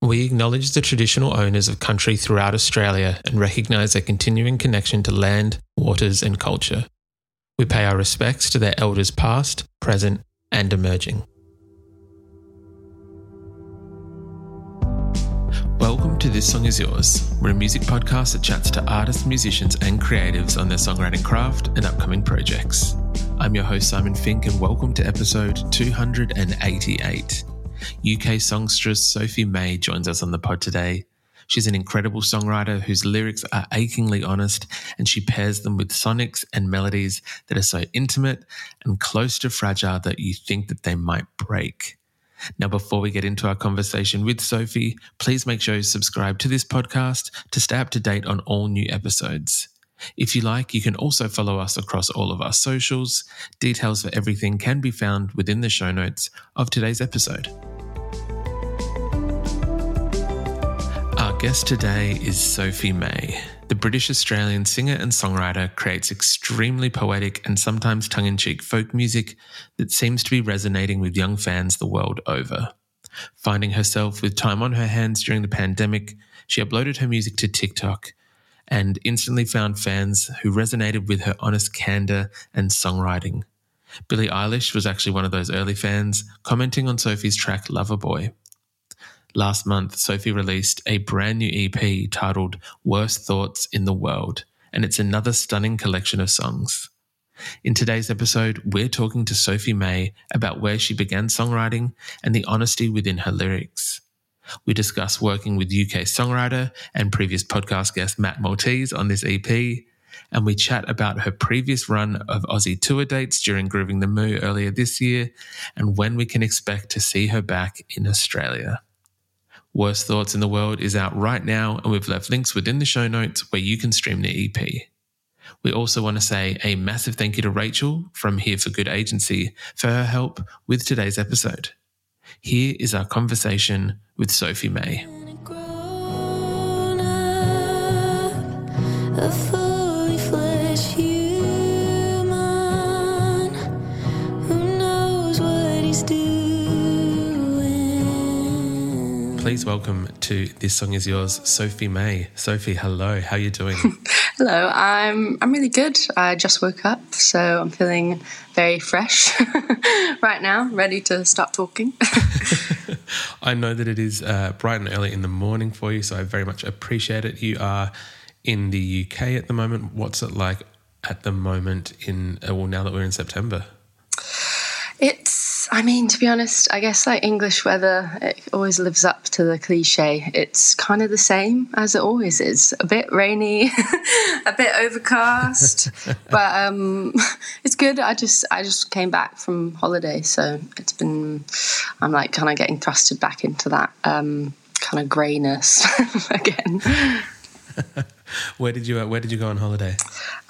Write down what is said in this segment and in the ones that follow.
We acknowledge the traditional owners of country throughout Australia and recognise their continuing connection to land, waters, and culture. We pay our respects to their elders past, present, and emerging. Welcome to This Song Is Yours. We're a music podcast that chats to artists, musicians, and creatives on their songwriting craft and upcoming projects. I'm your host, Simon Fink, and welcome to episode 288. UK songstress Sophie May joins us on the pod today. She's an incredible songwriter whose lyrics are achingly honest, and she pairs them with sonics and melodies that are so intimate and close to fragile that you think that they might break. Now, before we get into our conversation with Sophie, please make sure you subscribe to this podcast to stay up to date on all new episodes. If you like, you can also follow us across all of our socials. Details for everything can be found within the show notes of today's episode. Our guest today is Sophie May. The British Australian singer and songwriter creates extremely poetic and sometimes tongue in cheek folk music that seems to be resonating with young fans the world over. Finding herself with time on her hands during the pandemic, she uploaded her music to TikTok and instantly found fans who resonated with her honest candor and songwriting. Billie Eilish was actually one of those early fans, commenting on Sophie's track Loverboy. Last month, Sophie released a brand new EP titled Worst Thoughts in the World, and it's another stunning collection of songs. In today's episode, we're talking to Sophie May about where she began songwriting and the honesty within her lyrics. We discuss working with UK songwriter and previous podcast guest Matt Maltese on this EP, and we chat about her previous run of Aussie tour dates during Groovin the Moo earlier this year and when we can expect to see her back in Australia. Worst Thoughts in the World is out right now, and we've left links within the show notes where you can stream the EP. We also want to say a massive thank you to Rachel from Here for Good Agency for her help with today's episode. Here is our conversation with Sophie May. Please welcome to This Song Is Yours, Sophie May. Sophie, hello. How are you doing? Hello, I'm I'm really good. I just woke up, so I'm feeling very fresh right now, ready to start talking. I know that it is uh, bright and early in the morning for you, so I very much appreciate it. You are in the UK at the moment. What's it like at the moment in uh, well now that we're in September? I mean, to be honest, I guess like English weather, it always lives up to the cliche. It's kind of the same as it always is a bit rainy, a bit overcast, but um, it's good. I just, I just came back from holiday, so it's been, I'm like kind of getting thrusted back into that um, kind of greyness again. Where did you uh, Where did you go on holiday?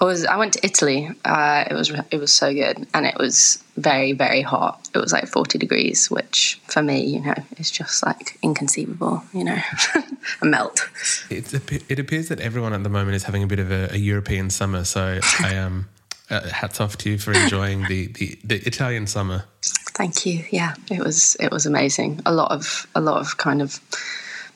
I was I went to Italy. Uh, it was it was so good, and it was very very hot. It was like forty degrees, which for me, you know, is just like inconceivable. You know, a melt. It's a, it appears that everyone at the moment is having a bit of a, a European summer. So I um, uh, hats off to you for enjoying the, the the Italian summer. Thank you. Yeah, it was it was amazing. A lot of a lot of kind of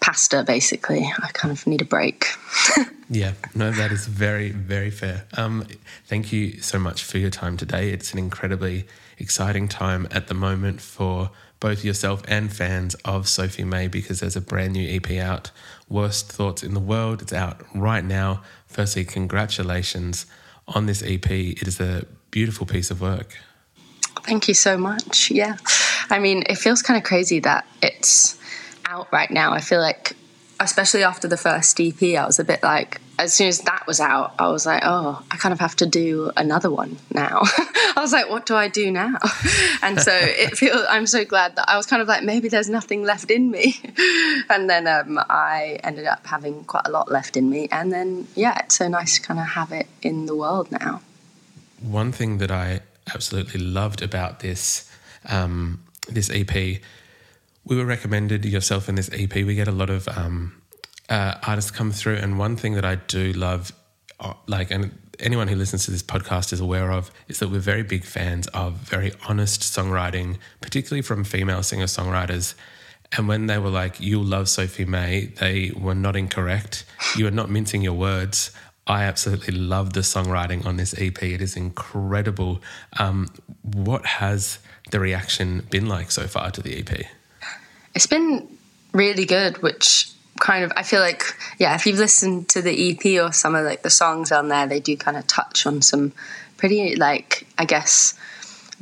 pasta basically. I kind of need a break. yeah, no, that is very, very fair. Um, thank you so much for your time today. It's an incredibly exciting time at the moment for both yourself and fans of Sophie May because there's a brand new EP out, Worst Thoughts in the World. It's out right now. Firstly, congratulations on this EP. It is a beautiful piece of work. Thank you so much. Yeah. I mean, it feels kind of crazy that it's out right now. I feel like, especially after the first EP, I was a bit like, as soon as that was out, I was like, oh, I kind of have to do another one now. I was like, what do I do now? And so it feels, I'm so glad that I was kind of like, maybe there's nothing left in me. And then um, I ended up having quite a lot left in me. And then, yeah, it's so nice to kind of have it in the world now. One thing that I absolutely loved about this um, this EP, we were recommended yourself in this EP. We get a lot of um, uh, artists come through, and one thing that I do love, uh, like, and anyone who listens to this podcast is aware of, is that we're very big fans of very honest songwriting, particularly from female singer songwriters. And when they were like, "You'll love Sophie May," they were not incorrect. You are not mincing your words. I absolutely love the songwriting on this EP. It is incredible. Um, what has the reaction been like so far to the EP? It's been really good, which kind of I feel like yeah, if you've listened to the EP or some of like the songs on there, they do kind of touch on some pretty like I guess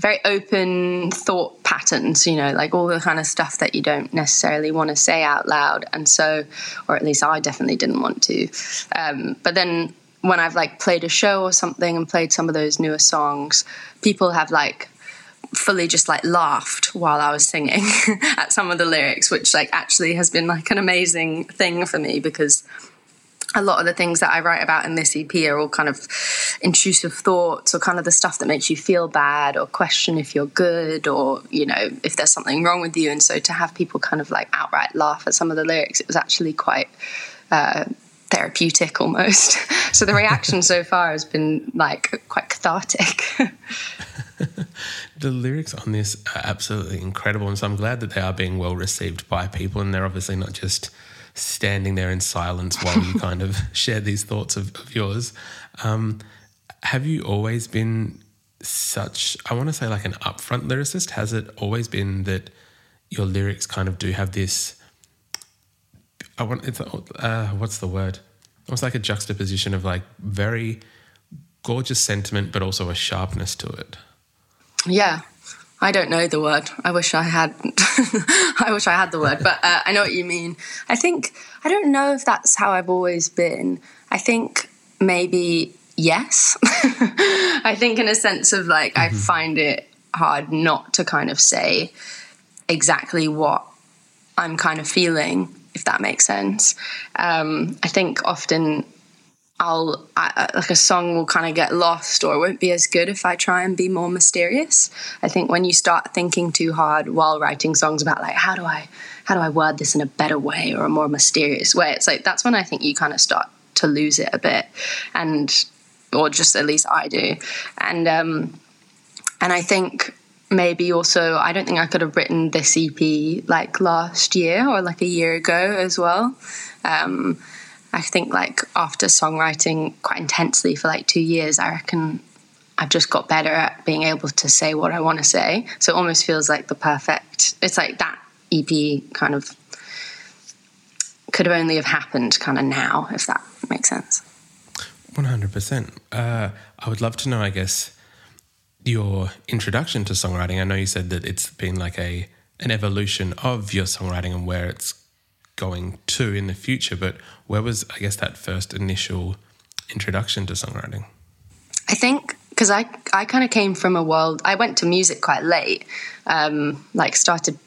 very open thought patterns, you know, like all the kind of stuff that you don't necessarily want to say out loud. And so, or at least I definitely didn't want to. Um, but then when I've like played a show or something and played some of those newer songs, people have like fully just like laughed while I was singing at some of the lyrics, which like actually has been like an amazing thing for me because a lot of the things that I write about in this EP are all kind of intrusive thoughts or kind of the stuff that makes you feel bad or question if you're good or, you know, if there's something wrong with you. And so to have people kind of like outright laugh at some of the lyrics, it was actually quite uh, therapeutic almost. so the reaction so far has been like quite cathartic. the lyrics on this are absolutely incredible. And so I'm glad that they are being well received by people. And they're obviously not just standing there in silence while you kind of share these thoughts of, of yours. Um, have you always been such, I want to say, like an upfront lyricist? Has it always been that your lyrics kind of do have this? I want it's uh, what's the word? Almost like a juxtaposition of like very gorgeous sentiment, but also a sharpness to it. Yeah, I don't know the word. I wish I had. I wish I had the word, but uh, I know what you mean. I think I don't know if that's how I've always been. I think maybe yes. I think in a sense of like mm-hmm. I find it hard not to kind of say exactly what I'm kind of feeling, if that makes sense. Um, I think often I'll I, like a song will kind of get lost or won't be as good if I try and be more mysterious. I think when you start thinking too hard while writing songs about like how do I how do I word this in a better way or a more mysterious way, it's like that's when I think you kind of start to lose it a bit, and or just at least I do, and um, and I think maybe also I don't think I could have written this EP like last year or like a year ago as well. Um, I think like after songwriting quite intensely for like two years, I reckon I've just got better at being able to say what I want to say. So it almost feels like the perfect. It's like that EP kind of could have only have happened kind of now, if that makes sense. One hundred percent. Uh, I would love to know. I guess your introduction to songwriting. I know you said that it's been like a an evolution of your songwriting and where it's going to in the future. But where was, I guess, that first initial introduction to songwriting? I think because I I kind of came from a world. I went to music quite late. Um, like started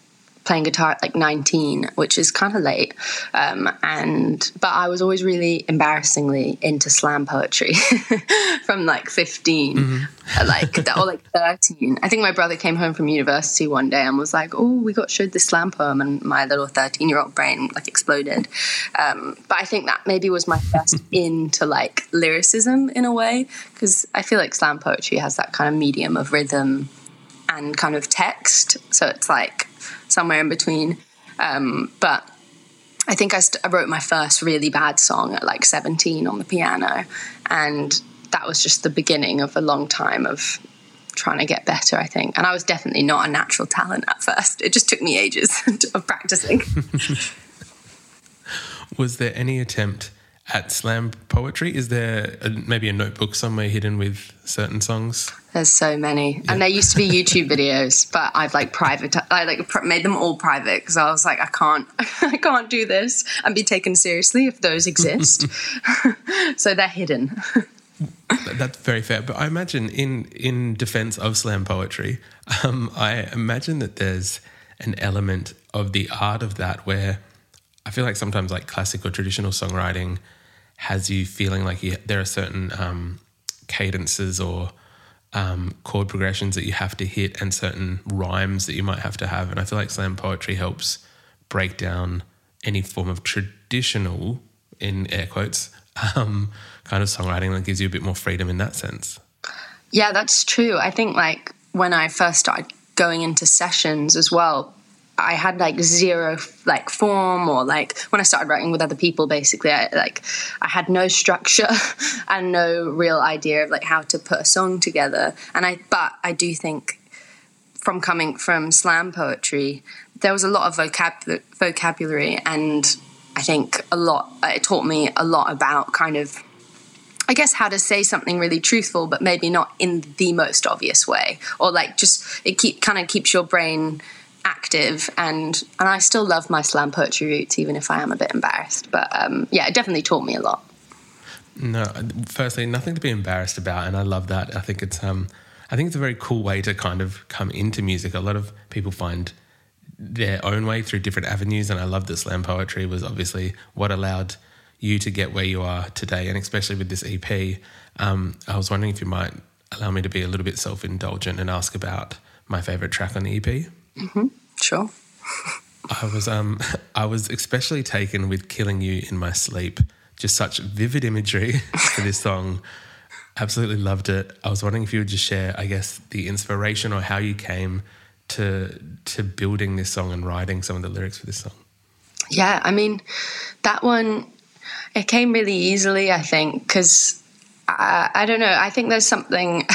playing guitar at like 19 which is kind of late um, and but i was always really embarrassingly into slam poetry from like 15 mm-hmm. like or like 13 i think my brother came home from university one day and was like oh we got showed this slam poem and my little 13 year old brain like exploded. Um, but i think that maybe was my first into like lyricism in a way because i feel like slam poetry has that kind of medium of rhythm and kind of text. So it's like somewhere in between. Um, but I think I, st- I, wrote my first really bad song at like 17 on the piano. And that was just the beginning of a long time of trying to get better, I think. And I was definitely not a natural talent at first. It just took me ages of practicing. was there any attempt at slam poetry? Is there a, maybe a notebook somewhere hidden with certain songs? There's so many, yeah. and there used to be YouTube videos, but I've like private. I like pr- made them all private because I was like, I can't, I can't do this and be taken seriously if those exist. so they're hidden. That's very fair, but I imagine in in defense of slam poetry, um, I imagine that there's an element of the art of that where I feel like sometimes like classic or traditional songwriting has you feeling like you, there are certain um, cadences or um, chord progressions that you have to hit and certain rhymes that you might have to have. And I feel like slam poetry helps break down any form of traditional, in air quotes, um, kind of songwriting that gives you a bit more freedom in that sense. Yeah, that's true. I think like when I first started going into sessions as well, I had like zero like form or like when I started writing with other people basically I like I had no structure and no real idea of like how to put a song together. And I but I do think from coming from slam poetry there was a lot of vocab- vocabulary and I think a lot it taught me a lot about kind of I guess how to say something really truthful, but maybe not in the most obvious way, or like just it keep kind of keeps your brain active and and I still love my slam poetry roots even if I am a bit embarrassed. But um, yeah it definitely taught me a lot. No firstly nothing to be embarrassed about and I love that. I think it's um I think it's a very cool way to kind of come into music. A lot of people find their own way through different avenues and I love that slam poetry was obviously what allowed you to get where you are today and especially with this EP um, I was wondering if you might allow me to be a little bit self-indulgent and ask about my favorite track on the EP Mm-hmm. Sure. I was um I was especially taken with "Killing You in My Sleep." Just such vivid imagery for this song. Absolutely loved it. I was wondering if you would just share, I guess, the inspiration or how you came to to building this song and writing some of the lyrics for this song. Yeah, I mean, that one it came really easily. I think because I, I don't know. I think there's something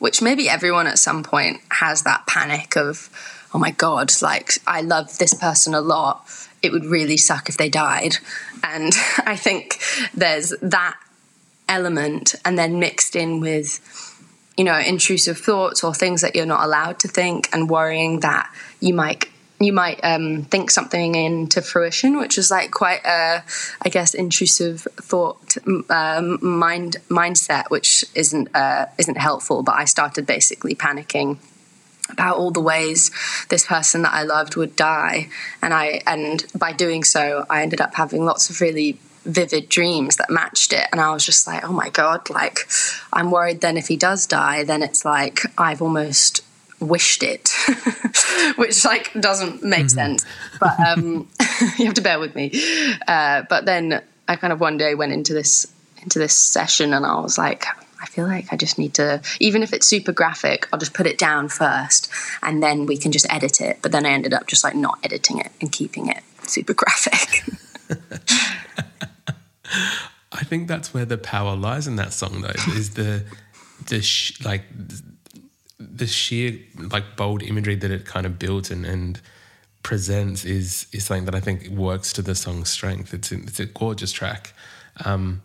which maybe everyone at some point has that panic of, oh my God, like I love this person a lot. It would really suck if they died. And I think there's that element, and then mixed in with, you know, intrusive thoughts or things that you're not allowed to think, and worrying that you might you might um, think something into fruition, which is like quite a, I guess, intrusive thought um, mind mindset, which isn't uh, isn't helpful. But I started basically panicking about all the ways this person that I loved would die, and I and by doing so, I ended up having lots of really vivid dreams that matched it and i was just like oh my god like i'm worried then if he does die then it's like i've almost wished it, which like doesn't make mm-hmm. sense. But um, you have to bear with me. Uh, but then I kind of one day went into this into this session and I was like, I feel like I just need to, even if it's super graphic, I'll just put it down first and then we can just edit it. But then I ended up just like not editing it and keeping it super graphic. I think that's where the power lies in that song, though, is the the sh- like the sheer like bold imagery that it kind of built and, and presents is is something that I think works to the song's strength. It's it's a gorgeous track. Um,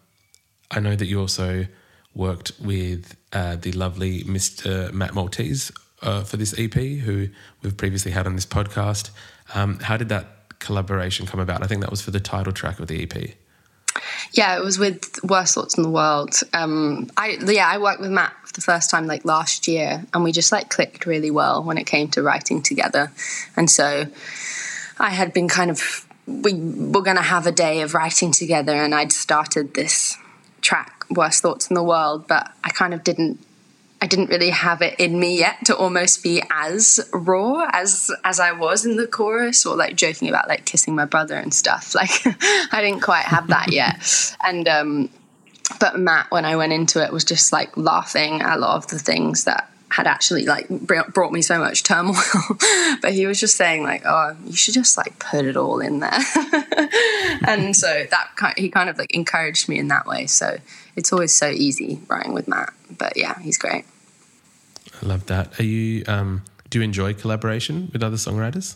I know that you also worked with uh, the lovely Mr. Matt Maltese uh, for this EP, who we've previously had on this podcast. Um, how did that collaboration come about? I think that was for the title track of the EP. Yeah, it was with Worst Thoughts in the World. Um, I yeah, I worked with Matt the first time like last year, and we just like clicked really well when it came to writing together. And so, I had been kind of we were going to have a day of writing together, and I'd started this track, Worst Thoughts in the World, but I kind of didn't I didn't really have it in me yet to almost be as raw as as I was in the chorus or like joking about like kissing my brother and stuff. Like I didn't quite have that yet. And um but Matt when I went into it was just like laughing at a lot of the things that had actually like brought me so much turmoil. But he was just saying like oh you should just like put it all in there. And so that kind he kind of like encouraged me in that way. So it's always so easy writing with Matt. But yeah he's great. I love that. Are you um, do you enjoy collaboration with other songwriters?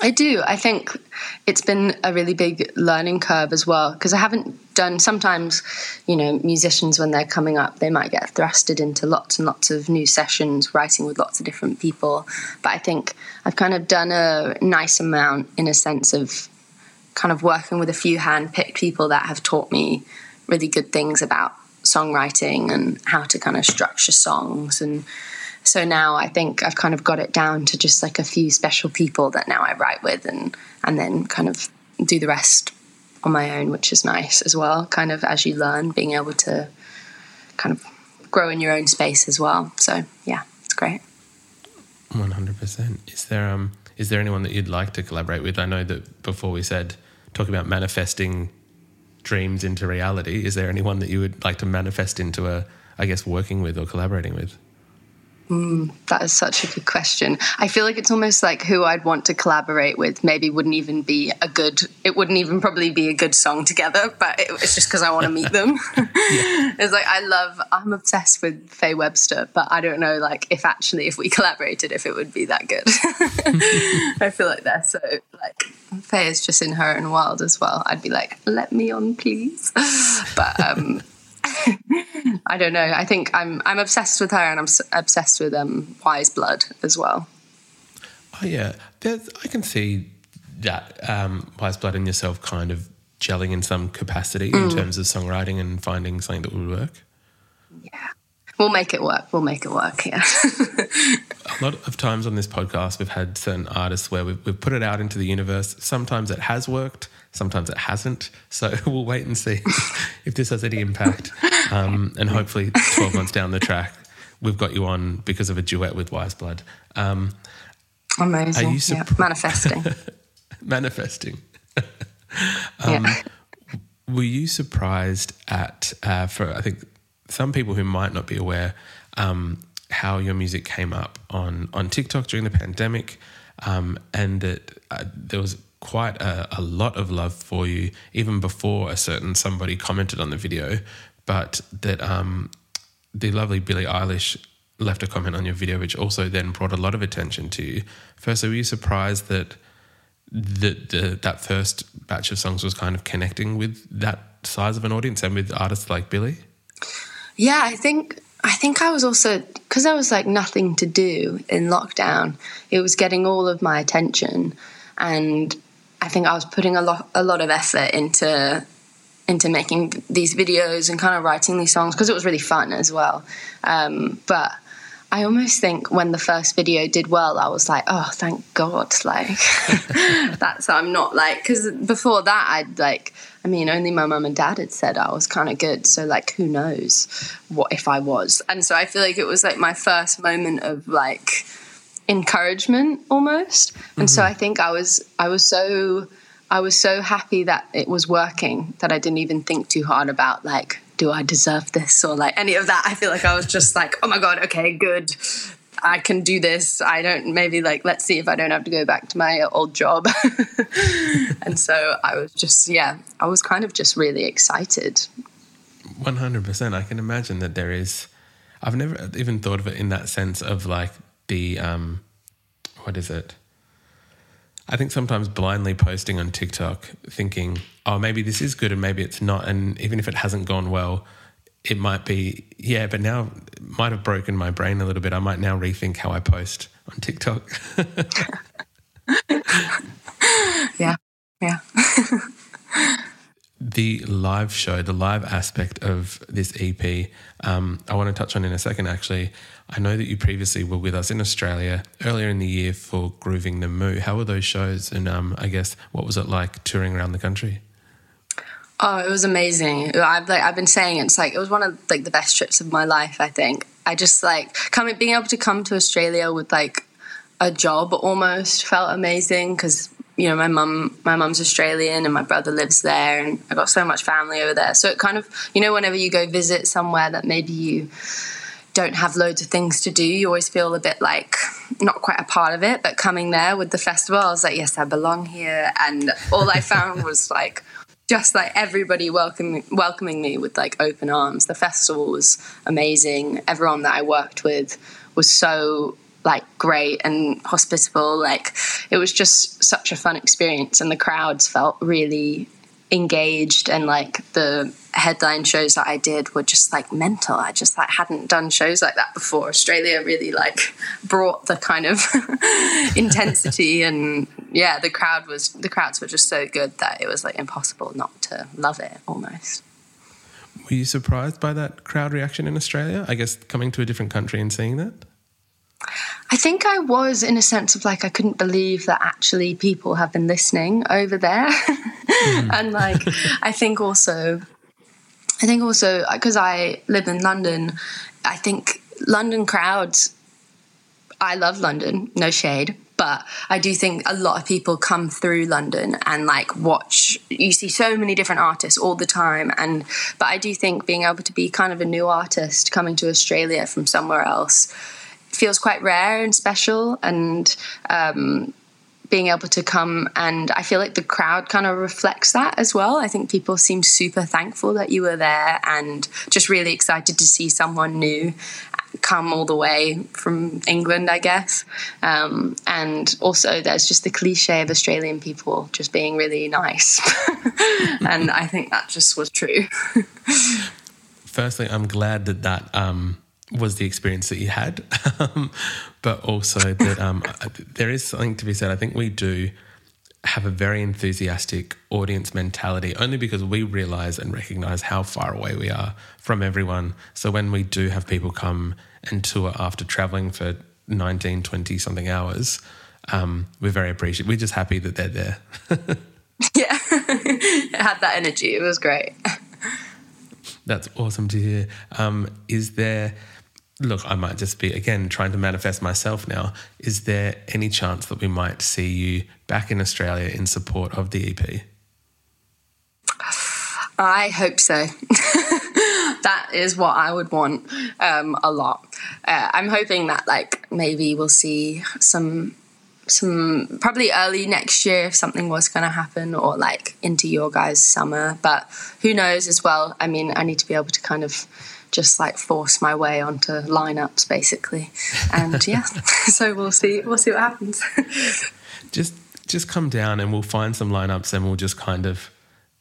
I do. I think it's been a really big learning curve as well because I haven't done. Sometimes, you know, musicians when they're coming up, they might get thrusted into lots and lots of new sessions, writing with lots of different people. But I think I've kind of done a nice amount in a sense of kind of working with a few hand-picked people that have taught me really good things about songwriting and how to kind of structure songs and so now I think I've kind of got it down to just like a few special people that now I write with and and then kind of do the rest on my own, which is nice as well. Kind of as you learn, being able to kind of grow in your own space as well. So yeah, it's great. One hundred percent. Is there um is there anyone that you'd like to collaborate with? I know that before we said talking about manifesting dreams into reality. Is there anyone that you would like to manifest into a I guess working with or collaborating with? Mm, that is such a good question. I feel like it's almost like who I'd want to collaborate with maybe wouldn't even be a good, it wouldn't even probably be a good song together, but it, it's just because I want to meet them. yeah. It's like, I love, I'm obsessed with Faye Webster, but I don't know, like, if actually, if we collaborated, if it would be that good. I feel like they're so, like, Faye is just in her own world as well. I'd be like, let me on, please. But, um, I don't know. I think I'm I'm obsessed with her, and I'm obsessed with um, Weyes Blood as well. Oh yeah, There's, I can see that um, Weyes Blood and yourself kind of gelling in some capacity mm. in terms of songwriting and finding something that would work. Yeah, we'll make it work. We'll make it work. Yeah. a lot of times on this podcast, we've had certain artists where we've, we've put it out into the universe. Sometimes it has worked Sometimes it hasn't. So we'll wait and see if this has any impact. Um, and hopefully, 12 months down the track, we've got you on because of a duet with Weyes Blood. Um, Amazing. Are you yeah. Manifesting. Manifesting. um, yeah. Were you surprised at, uh, for I think some people who might not be aware, um, how your music came up on, on TikTok during the pandemic? Um, and that uh, there was quite a, a, lot of love for you even before a certain somebody commented on the video, but that um, the lovely Billie Eilish left a comment on your video, which also then brought a lot of attention to you. Firstly, were you surprised that the, the, that first batch of songs was kind of connecting with that size of an audience and with artists like Billie? Yeah, I think I think I was also because I was like nothing to do in lockdown. It was getting all of my attention, and I think I was putting a lot a lot of effort into into making these videos and kind of writing these songs because it was really fun as well. Um, but I almost think when the first video did well, I was like, oh, thank God! Like that's I'm not like because before that I'd like I mean only my mum and dad had said I was kind of good, so like who knows what if I was? And so I feel like it was like my first moment of like encouragement almost. And mm-hmm. so I think I was I was so I was so happy that it was working that I didn't even think too hard about like do I deserve this or like any of that. I feel like I was just like, oh my god, okay, good. I can do this. I don't maybe like let's see if I don't have to go back to my old job. and so I was just yeah, I was kind of just really excited. 100%. I can imagine that there is I've never even thought of it in that sense of like the um, what is it? I think sometimes blindly posting on TikTok, thinking, oh, maybe this is good and maybe it's not. And even if it hasn't gone well, it might be, yeah, but now might have broken my brain a little bit. I might now rethink how I post on TikTok. yeah. Yeah. The live show, the live aspect of this EP, um, I want to touch on in a second actually. I know that you previously were with us in Australia earlier in the year for Groovin the Moo. How were those shows? And um, I guess what was it like touring around the country? Oh, it was amazing. I've like I've been saying it's like it was one of like the best trips of my life. I think I just like coming being able to come to Australia with like a job almost felt amazing because you know my mum my mum's Australian and my brother lives there and I got so much family over there. So it kind of you know whenever you go visit somewhere that maybe you don't have loads of things to do, you always feel a bit like not quite a part of it. But coming there with the festival, I was like, yes, I belong here. And all I found was like just like everybody welcoming welcoming me with like open arms. The festival was amazing. Everyone that I worked with was so like great and hospitable. Like it was just such a fun experience, and the crowds felt really engaged and like the headline shows that I did were just like mental. I just like hadn't done shows like that before. Australia really like brought the kind of intensity and yeah, the crowd was the crowds were just so good that it was like impossible not to love it almost. Were you surprised by that crowd reaction in Australia? I guess coming to a different country and seeing that? I think I was in a sense of like I couldn't believe that actually people have been listening over there. mm. and like I think also I think also because I live in London, I think London crowds I love London, no shade, but I do think a lot of people come through London and like watch. You see so many different artists all the time, and but I do think being able to be kind of a new artist coming to Australia from somewhere else feels quite rare and special, and um, being able to come and I feel like the crowd kind of reflects that as well. I think people seem super thankful that you were there and just really excited to see someone new come all the way from England, I guess. Um, and also, there's just the cliche of Australian people just being really nice. and I think that just was true. Firstly, I'm glad that that um, was the experience that you had, um, but also that um, there is something to be said. I think we do have a very enthusiastic audience mentality only because we realize and recognize how far away we are from everyone. So when we do have people come and tour after traveling for 19, 20 something hours, um, we're very appreciative. We're just happy that they're there. yeah, it had that energy. It was great. That's awesome to hear. Um, is there, look, I might just be, again, trying to manifest myself now. Is there any chance that we might see you back in Australia in support of the EP? I hope so. that is what I would want um, a lot. Uh, I'm hoping that like maybe we'll see some some probably early next year if something was going to happen or like into your guys summer but who knows as well i mean i need to be able to kind of just like force my way onto lineups basically and yeah so we'll see we'll see what happens just just come down and we'll find some lineups and we'll just kind of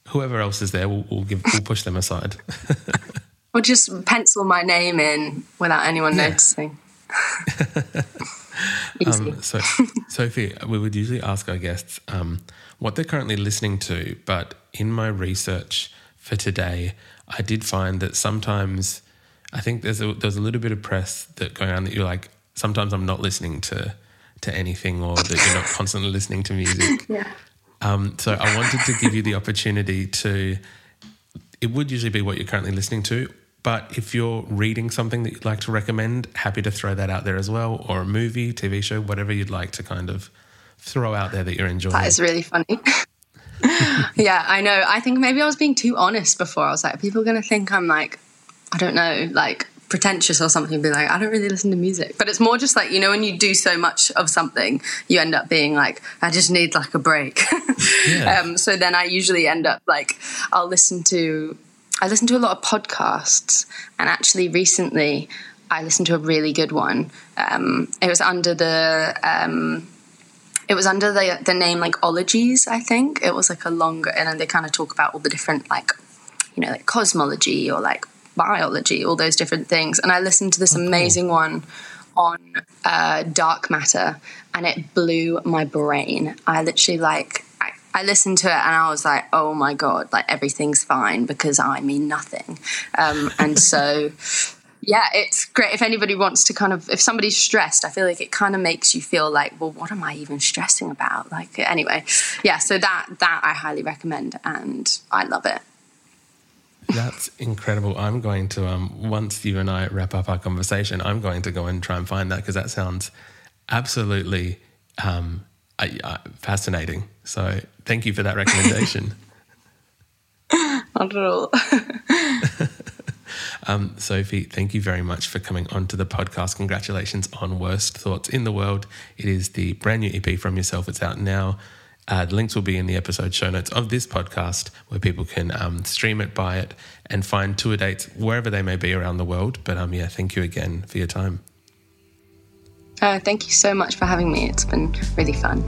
whoever else is there we'll, we'll give we'll push them aside or just pencil my name in without anyone yeah. noticing. um, so, Sophie, we would usually ask our guests um, what they're currently listening to, but in my research for today, I did find that sometimes I think there's a, there's a little bit of press that going on that you're like sometimes I'm not listening to to anything or that you're not constantly listening to music. Yeah. Um, so I wanted to give you the opportunity to. It would usually be what you're currently listening to, but if you're reading something that you'd like to recommend, happy to throw that out there as well, or a movie, TV show, whatever you'd like to kind of throw out there that you're enjoying. That is really funny. yeah, I know. I think maybe I was being too honest before. I was like, people are going to think I'm like, I don't know, like pretentious or something be like i don't really listen to music but it's more just like you know when you do so much of something you end up being like i just need like a break yeah. um, so then i usually end up like i'll listen to I listen to a lot of podcasts, and actually recently I listened to a really good one. Um, it was under the um, it was under the the name like Ologies, I think. It was like a longer, and then they kind of talk about all the different like, you know, like cosmology or like biology, all those different things. And I listened to this oh, amazing one on uh, dark matter, and it blew my brain. I literally like I, I listened to it and I was like, oh my god, like everything's fine because I mean nothing. Um, and so yeah, it's great if anybody wants to kind of if somebody's stressed, I feel like it kind of makes you feel like, well, what am I even stressing about? Like anyway, yeah, so that that I highly recommend and I love it. That's incredible. I'm going to um once you and I wrap up our conversation, I'm going to go and try and find that because that sounds absolutely um fascinating. So thank you for that recommendation. Not at all. Um, Sophie, thank you very much for coming onto the podcast. Congratulations on Worst Thoughts in the World. It is the brand new EP from yourself. It's out now. Uh, the links will be in the episode show notes of this podcast where people can um, stream it, buy it, and find tour dates wherever they may be around the world. But um, yeah, thank you again for your time. Uh, thank you so much for having me. It's been really fun.